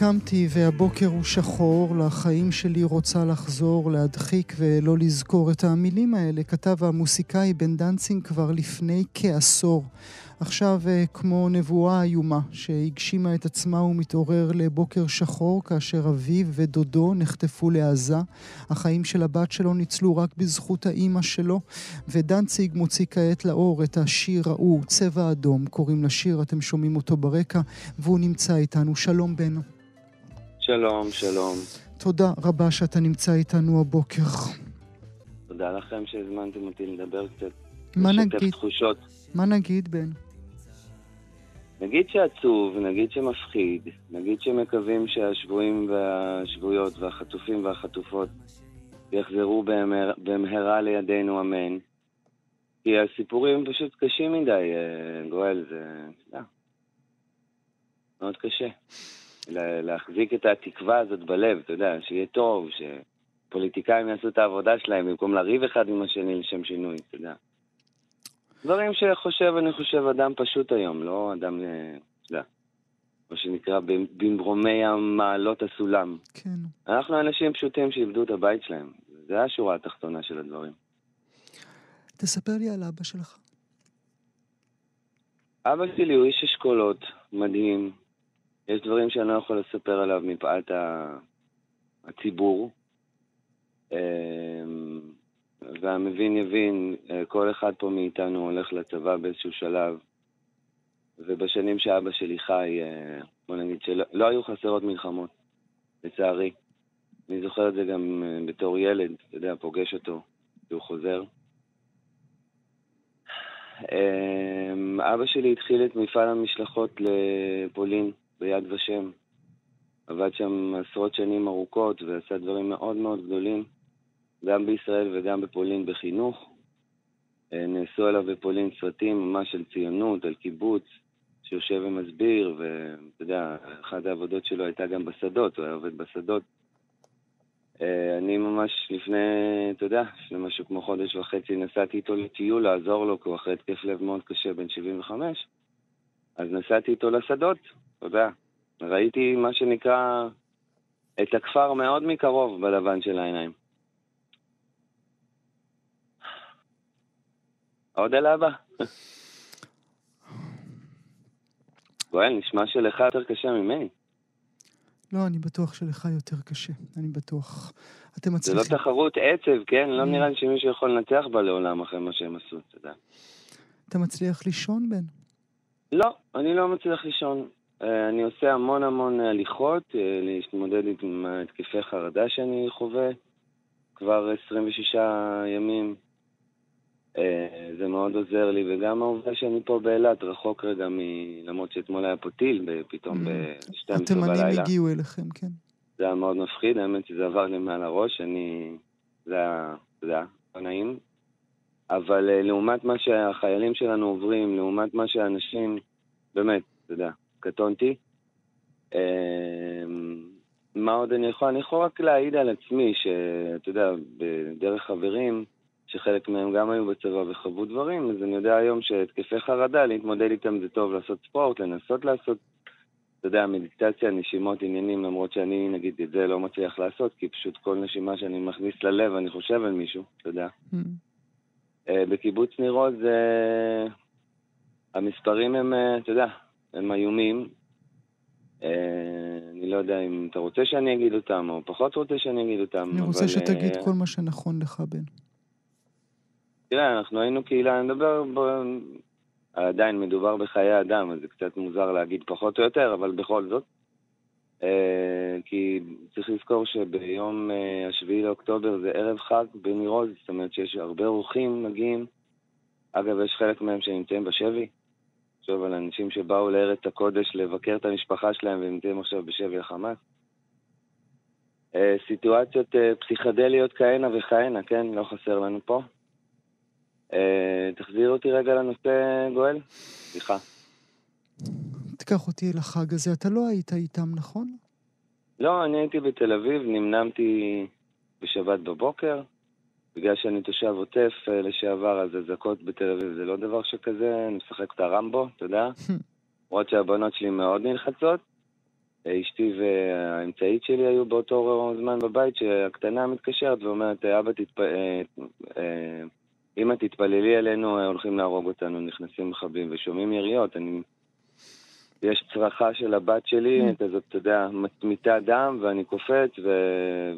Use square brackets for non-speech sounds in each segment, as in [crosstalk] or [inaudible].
קמתי והבוקר הוא שחור, לחיים שלי רוצה לחזור, להדחיק ולא לזכור את המילים האלה, כתב המוסיקאי בן דנצינג כבר לפני כעשור. עכשיו אה, כמו נבואה איומה שהגשימה את עצמה הוא מתעורר לבוקר שחור כאשר אביו ודודו נחטפו לעזה. החיים של הבת שלו ניצלו רק בזכות האימא שלו, ודנציג מוציא כעת לאור את השיר ההוא, צבע אדום, קוראים לשיר, אתם שומעים אותו ברקע, והוא נמצא איתנו. שלום בנו. שלום, שלום. תודה רבה שאתה נמצא איתנו הבוקר. תודה לכם שהזמנתם אותי לדבר קצת. מה נגיד? תחושות. מה נגיד, בן? נגיד שעצוב, נגיד שמפחיד, נגיד שמקווים שהשבויים והשבויות והחטופים והחטופות יחזרו במהרה, במהרה לידינו, אמן. כי הסיפורים פשוט קשים מדי, אה, גואל, זה, לא, מאוד קשה. להחזיק את התקווה הזאת בלב, אתה יודע, שיהיה טוב, שפוליטיקאים יעשו את העבודה שלהם במקום לריב אחד עם השני לשם שינוי, אתה יודע. דברים שחושב, אני חושב, אדם פשוט היום, לא אדם, אה, אתה יודע, מה שנקרא במברומי המעלות הסולם. כן. אנחנו אנשים פשוטים שאיבדו את הבית שלהם. זה השורה התחתונה של הדברים. תספר לי על אבא שלך. אבא שלי הוא איש אשכולות, מדהים. יש דברים שאני לא יכול לספר עליו מפאת הציבור. אמ, והמבין יבין, אה, כל אחד פה מאיתנו הולך לצבא באיזשהו שלב, ובשנים שאבא שלי חי, אה, בוא נגיד שלא לא היו חסרות מלחמות, לצערי. אני זוכר את זה גם אה, בתור ילד, אתה יודע, פוגש אותו, והוא חוזר. אבא שלי התחיל את מפעל המשלחות לפולין ביד ושם. עבד שם עשרות שנים ארוכות ועשה דברים מאוד מאוד גדולים. גם בישראל וגם בפולין בחינוך. אה, נעשו עליו בפולין סרטים ממש של ציונות, על קיבוץ, שיושב ומסביר, ואתה יודע, אחת העבודות שלו הייתה גם בשדות, הוא היה עובד בשדות. אה, אני ממש לפני, אתה יודע, לפני משהו כמו חודש וחצי נסעתי איתו לטיול לעזור לו, כי הוא אחרי התקף לב מאוד קשה, בן 75. אז נסעתי איתו לשדות, אתה יודע. ראיתי מה שנקרא את הכפר מאוד מקרוב בלבן של העיניים. עוד אל אבא. גואל, נשמע שלך יותר קשה ממני. לא, אני בטוח שלך יותר קשה. אני בטוח. אתם מצליחים. זה לא תחרות עצב, כן? לא. נראה לי שמישהו יכול לנצח בה לעולם אחרי מה שהם עשו, אתה יודע. אתה מצליח לישון, בן? לא, אני לא מצליח לישון. אה, אני עושה המון המון הליכות, אה, להתמודד עם התקפי חרדה שאני חווה כבר 26 ימים. אה, זה מאוד עוזר לי, וגם העובדה שאני פה באילת, רחוק רגע מ... למרות שאתמול היה פה טיל, פתאום mm. ב-12 בלילה. התימנים הגיעו אליכם, כן. זה היה מאוד מפחיד, האמת שזה עבר לי מעל הראש, אני... זה היה, זה היה לא נעים. אבל אה, לעומת מה שהחיילים שלנו עוברים, לעומת מה שאנשים, באמת, אתה יודע, קטונתי. אה, מה עוד אני יכול? אני יכול רק להעיד על עצמי, שאתה יודע, בדרך חברים, שחלק מהם גם היו בצבא וחוו דברים, אז אני יודע היום שהתקפי חרדה, להתמודד איתם זה טוב לעשות ספורט, לנסות לעשות, אתה יודע, מדיטציה, נשימות, עניינים, למרות שאני, נגיד, את זה לא מצליח לעשות, כי פשוט כל נשימה שאני מכניס ללב, אני חושב על מישהו, אתה יודע. Mm. Uh, בקיבוץ ניר עוז, uh, המספרים הם, uh, אתה יודע, הם איומים. Uh, אני לא יודע אם אתה רוצה שאני אגיד אותם, או פחות רוצה שאני אגיד אותם. אני רוצה שתגיד uh, כל מה שנכון לך, בן. תראה, אנחנו היינו קהילה, אני מדבר. עדיין מדובר בחיי אדם, אז זה קצת מוזר להגיד פחות או יותר, אבל בכל זאת. אה, כי צריך לזכור שביום אה, השביעי לאוקטובר זה ערב חג בניר עוז, זאת אומרת שיש הרבה אורחים מגיעים. אגב, יש חלק מהם שנמצאים בשבי. תחשוב על אנשים שבאו לארץ הקודש לבקר את המשפחה שלהם ונמצאים עכשיו בשבי החמאס. אה, סיטואציות פסיכדליות כהנה וכהנה, כן? לא חסר לנו פה. אה, תחזיר אותי רגע לנושא, גואל. סליחה. תיקח אותי לחג הזה. אתה לא היית איתם, נכון? לא, אני הייתי בתל אביב, נמנמתי בשבת בבוקר. בגלל שאני תושב עוטף אה, לשעבר, אז אזעקות בתל אביב זה לא דבר שכזה, אני משחק את הרמבו, אתה יודע? [laughs] למרות שהבנות שלי מאוד נלחצות. אה, אשתי והאמצעית שלי היו באותו זמן בבית, שהקטנה מתקשרת ואומרת, אבא, תתפ... אה, אמא, תתפללי עלינו, הולכים להרוג אותנו, נכנסים מחבלים ושומעים יריות. אני... יש צרחה של הבת שלי, [laughs] mm. כזאת, אתה יודע, מתמיתה דם, ואני קופץ, ו...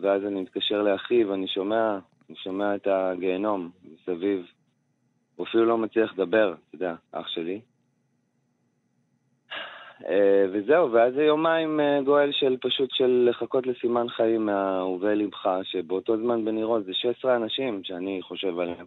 ואז אני מתקשר לאחיו, ואני שומע, אני שומע את הגיהנום מסביב. הוא אפילו לא מצליח לדבר, אתה יודע, אח שלי. אה, וזהו, ואז זה יומיים אה, גואל של פשוט של לחכות לסימן חיים מאהובי לבך, שבאותו זמן בניר עוז זה 16 אנשים שאני חושב עליהם.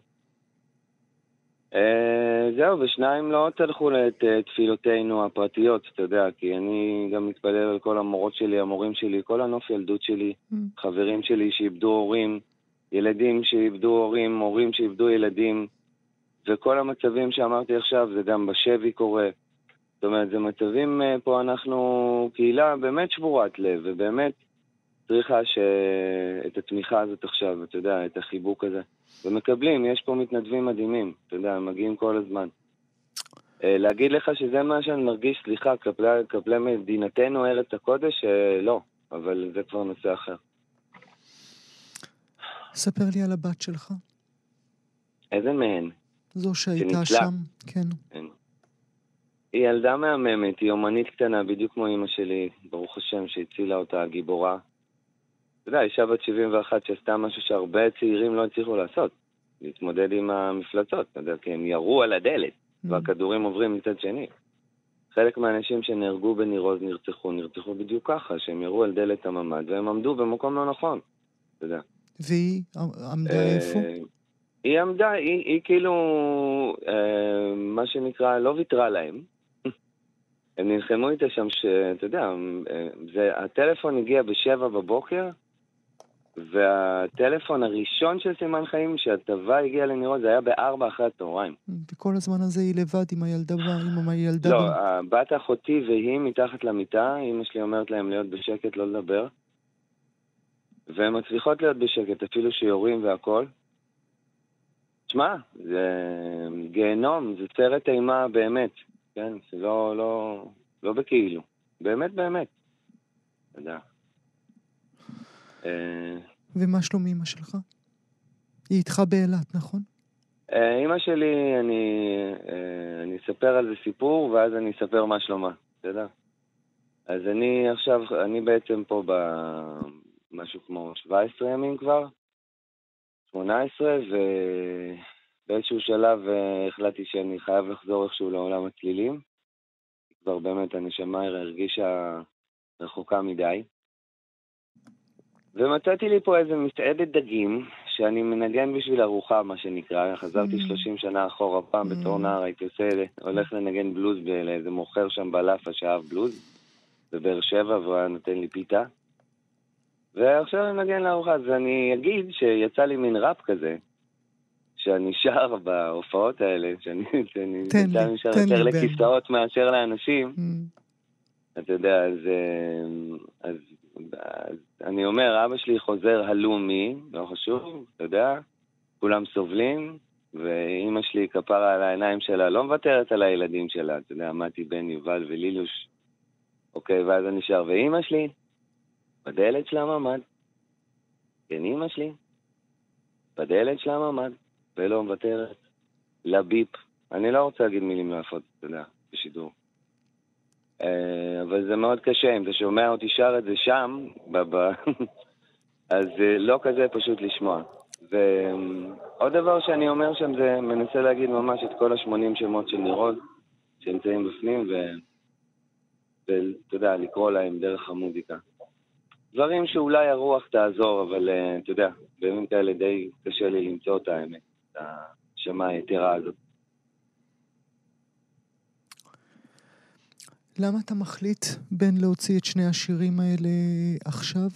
אה, זהו, ושניים לא תלכו לתפילותינו הפרטיות, אתה יודע, כי אני גם מתפלל על כל המורות שלי, המורים שלי, כל הנוף ילדות שלי, mm. חברים שלי שאיבדו הורים, ילדים שאיבדו הורים, הורים שאיבדו ילדים, וכל המצבים שאמרתי עכשיו זה גם בשבי קורה. זאת אומרת, זה מצבים, אה, פה אנחנו קהילה באמת שבורת לב, ובאמת צריכה ש... את התמיכה הזאת עכשיו, אתה יודע, את החיבוק הזה. ומקבלים, יש פה מתנדבים מדהימים, אתה יודע, הם מגיעים כל הזמן. אה, להגיד לך שזה מה שאני מרגיש, סליחה, כפלי מדינתנו, ארץ הקודש, אה, לא, אבל זה כבר נושא אחר. ספר לי על הבת שלך. איזה מהן? זו שהייתה שם, כן. כן. היא ילדה מהממת, היא אומנית קטנה, בדיוק כמו אימא שלי, ברוך השם, שהצילה אותה, הגיבורה. אתה יודע, אישה בת 71 שעשתה משהו שהרבה צעירים לא הצליחו לעשות, להתמודד עם המפלצות, אתה יודע, כי הם ירו על הדלת, mm. והכדורים עוברים מצד שני. חלק מהאנשים שנהרגו בניר עוז נרצחו, נרצחו בדיוק ככה, שהם ירו על דלת הממ"ד, והם עמדו במקום לא נכון, אתה יודע. והיא עמדה אה, איפה? היא עמדה, היא, היא כאילו, אה, מה שנקרא, לא ויתרה להם. [laughs] הם נלחמו איתה שם, שאתה יודע, אה, זה, הטלפון הגיע בשבע בבוקר, והטלפון הראשון של סימן חיים, שהטבה הגיעה לנראות, זה היה בארבע אחרי הצהריים. וכל הזמן הזה היא לבד עם הילדה, עם [laughs] הילדה. לא, בת אחותי והיא מתחת למיטה, אמא שלי אומרת להם להיות בשקט, לא לדבר. והן מצליחות להיות בשקט, אפילו שיורים והכול. תשמע, זה גיהנום, זה סרט אימה באמת, כן? זה לא, לא, לא בכאילו. באמת, באמת. יודע. אה, ומה שלום אמא שלך? היא איתך באילת, נכון? אה, אמא שלי, אני, אה, אני אספר על זה סיפור, ואז אני אספר מה שלומה, אתה יודע? אז אני עכשיו, אני בעצם פה במשהו כמו 17 ימים כבר, 18, ובאיזשהו שלב החלטתי שאני חייב לחזור איכשהו לעולם הצלילים. כבר באמת הנשמה הרגישה רחוקה מדי. ומצאתי לי פה איזה מסעדת דגים, שאני מנגן בשביל ארוחה, מה שנקרא. חזרתי 30 mm. שנה אחורה, פעם בתור mm. נער הייתי עושה, הולך לנגן בלוז לאיזה מוכר שם בלאפה שאהב בלוז, בבאר שבע, והוא היה נותן לי פיתה. ועכשיו אני מנגן לארוחה, אז אני אגיד שיצא לי מין ראפ כזה, שאני שר בהופעות האלה, שאני, שר יותר לכיסאות מאשר לאנשים. Mm. אתה יודע, אז, אה, אז אז אני אומר, אבא שלי חוזר הלומי, לא חשוב, אתה יודע, כולם סובלים, ואימא שלי כפרה על העיניים שלה, לא מוותרת על הילדים שלה, אתה יודע, מתי בן יובל ולילוש. אוקיי, ואז אני שר, ואימא שלי, בדלת של הממ"ד, כן, אימא שלי, בדלת של הממ"ד, ולא מוותרת, לביפ. אני לא רוצה להגיד מילים יפות, אתה יודע, בשידור. אה, אבל זה מאוד קשה, אם אתה שומע אותי שר את זה שם, [laughs] אז זה לא כזה פשוט לשמוע. ועוד דבר שאני אומר שם זה, מנסה להגיד ממש את כל ה-80 שמות של נירוד שנמצאים בפנים, ואתה יודע, לקרוא להם דרך המוזיקה. דברים שאולי הרוח תעזור, אבל uh, אתה יודע, בימים כאלה די קשה לי למצוא את האמת, את השמה היתרה הזאת. למה אתה מחליט בין להוציא את שני השירים האלה עכשיו?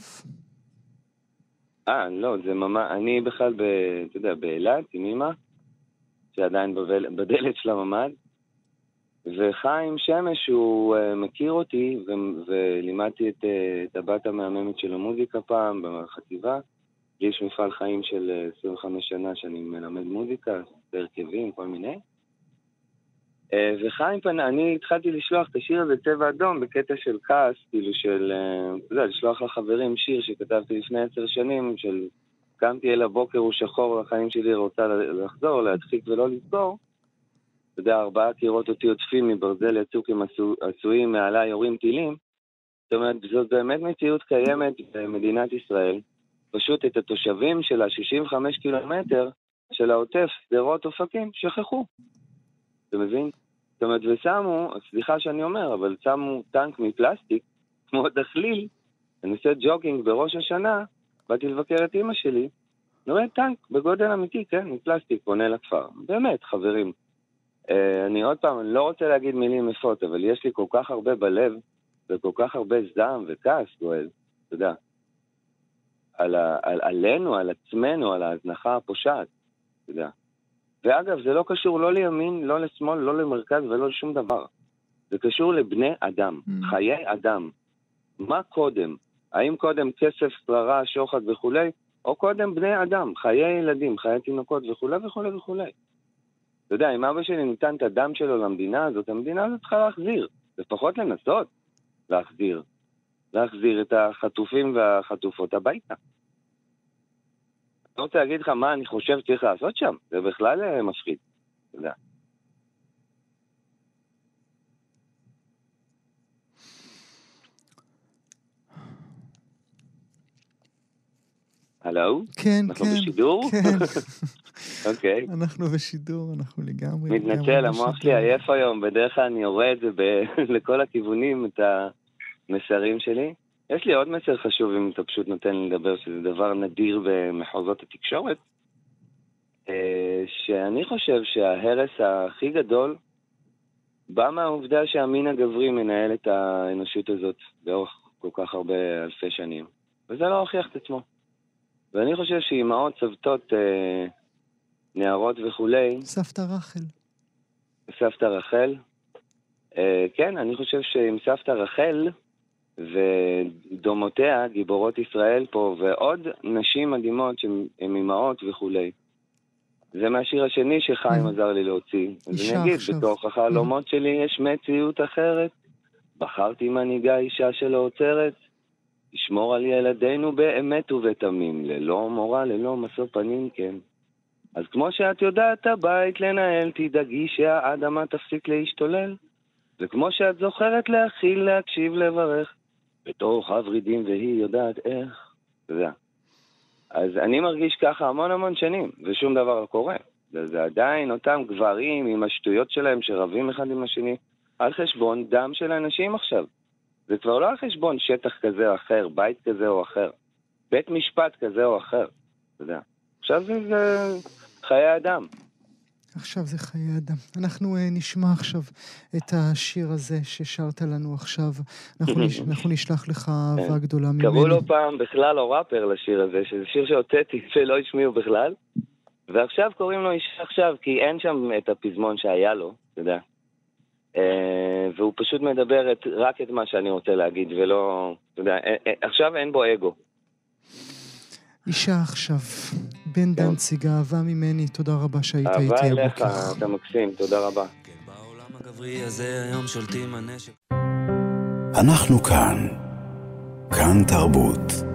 אה, לא, זה ממש... אני בכלל, ב, אתה יודע, באילת עם אמא, שעדיין בבל, בדלת של הממ"ד, וחיים שמש, הוא uh, מכיר אותי, ו- ולימדתי את, uh, את הבת המהממת של המוזיקה פעם בחטיבה. לי יש מפעל חיים של 25 שנה שאני מלמד מוזיקה, בהרכבים, כל מיני. אה, וחיים פנה, אני התחלתי לשלוח את השיר הזה, צבע אדום, בקטע של כעס, כאילו של, אה, אתה יודע, לשלוח לחברים שיר שכתבתי לפני עשר שנים, של קמתי אל הבוקר, הוא שחור, החיים שלי רוצה לחזור, להדחיק ולא לזכור. יודע, ארבעה קירות אותי עוטפים מברזל יצוק הם עשו, עשויים, מעליי יורים טילים. זאת אומרת, זאת באמת מציאות קיימת במדינת ישראל. פשוט את התושבים של ה-65 קילומטר של העוטף, שדרות, אופקים, שכחו. אתה מבין? זאת אומרת, ושמו, סליחה שאני אומר, אבל שמו טנק מפלסטיק, כמו דחליל, אני עושה ג'וגינג בראש השנה, באתי לבקר את אימא שלי, אני רואה טנק בגודל אמיתי, כן, מפלסטיק, פונה לכפר. באמת, חברים. אה, אני עוד פעם, אני לא רוצה להגיד מילים יפות, אבל יש לי כל כך הרבה בלב, וכל כך הרבה זעם וכעס, גואל, אתה יודע, על, ה, על, עלינו, על עצמנו, על ההזנחה הפושעת, אתה יודע. ואגב, זה לא קשור לא לימין, לא לשמאל, לא למרכז ולא לשום דבר. זה קשור לבני אדם, mm. חיי אדם. מה קודם? האם קודם כסף, שררה, שוחד וכולי, או קודם בני אדם, חיי ילדים, חיי תינוקות וכולי וכולי וכולי. אתה יודע, אם אבא שלי ניתן את הדם שלו למדינה הזאת, המדינה הזאת צריכה להחזיר. לפחות לנסות להחזיר. להחזיר את החטופים והחטופות הביתה. לא רוצה להגיד לך מה אני חושב שצריך לעשות שם, זה בכלל אה, מפחיד, אתה יודע. הלו? כן, אנחנו כן. אנחנו בשידור? כן. [laughs] אוקיי. אנחנו בשידור, אנחנו לגמרי... מתנצל, המוח שלי עייף היום, בדרך כלל אני יורה את זה [laughs] לכל הכיוונים, את המסרים שלי. יש לי עוד מסר חשוב, אם אתה פשוט נותן לי לדבר, שזה דבר נדיר במחוזות התקשורת, אה, שאני חושב שההרס הכי גדול בא מהעובדה שהמין הגברי מנהל את האנושות הזאת באורך כל כך הרבה אלפי שנים, וזה לא הוכיח את עצמו. ואני חושב שאימהות, סבתות, אה, נערות וכולי... סבתא רחל. סבתא רחל? אה, כן, אני חושב שעם סבתא רחל... ודומותיה, גיבורות ישראל פה, ועוד נשים מדהימות שהן אימהות וכולי. זה מהשיר השני שחיים mm. עזר לי להוציא. אז אני אגיד, בתוך החלומות mm. שלי יש מציאות אחרת. בחרתי מנהיגה אישה שלא עוצרת. לשמור על ילדינו באמת ובתמים, ללא מורא, ללא משוא פנים, כן. אז כמו שאת יודעת הבית לנהל, תדאגי שהאדמה תפסיק להשתולל. וכמו שאת זוכרת להכיל, להקשיב, לברך, בתוך הוורידים והיא יודעת איך, יודע. אז אני מרגיש ככה המון המון שנים, ושום דבר לא קורה. וזה עדיין אותם גברים עם השטויות שלהם שרבים אחד עם השני, על חשבון דם של אנשים עכשיו. זה כבר לא על חשבון שטח כזה או אחר, בית כזה או אחר, בית משפט כזה או אחר, אתה יודע. עכשיו זה, זה חיי אדם. עכשיו זה חיי אדם. אנחנו uh, נשמע עכשיו את השיר הזה ששרת לנו עכשיו. אנחנו, נש... [laughs] אנחנו נשלח לך כן. אהבה גדולה ממני. קראו לו פעם בכלל או ראפר לשיר הזה, שזה שיר שהוצאתי [laughs] שלא השמיעו בכלל. ועכשיו קוראים לו אישה עכשיו, כי אין שם את הפזמון שהיה לו, אתה יודע. Uh, והוא פשוט מדבר את, רק את מה שאני רוצה להגיד, ולא, אתה יודע, uh, uh, עכשיו אין בו אגו. אישה עכשיו. בן כן. דנציג, אהבה ממני, תודה רבה שהיית איתי הבוקר. אהבה אליך, אתה מקסים, תודה רבה. אנחנו כאן. כאן תרבות.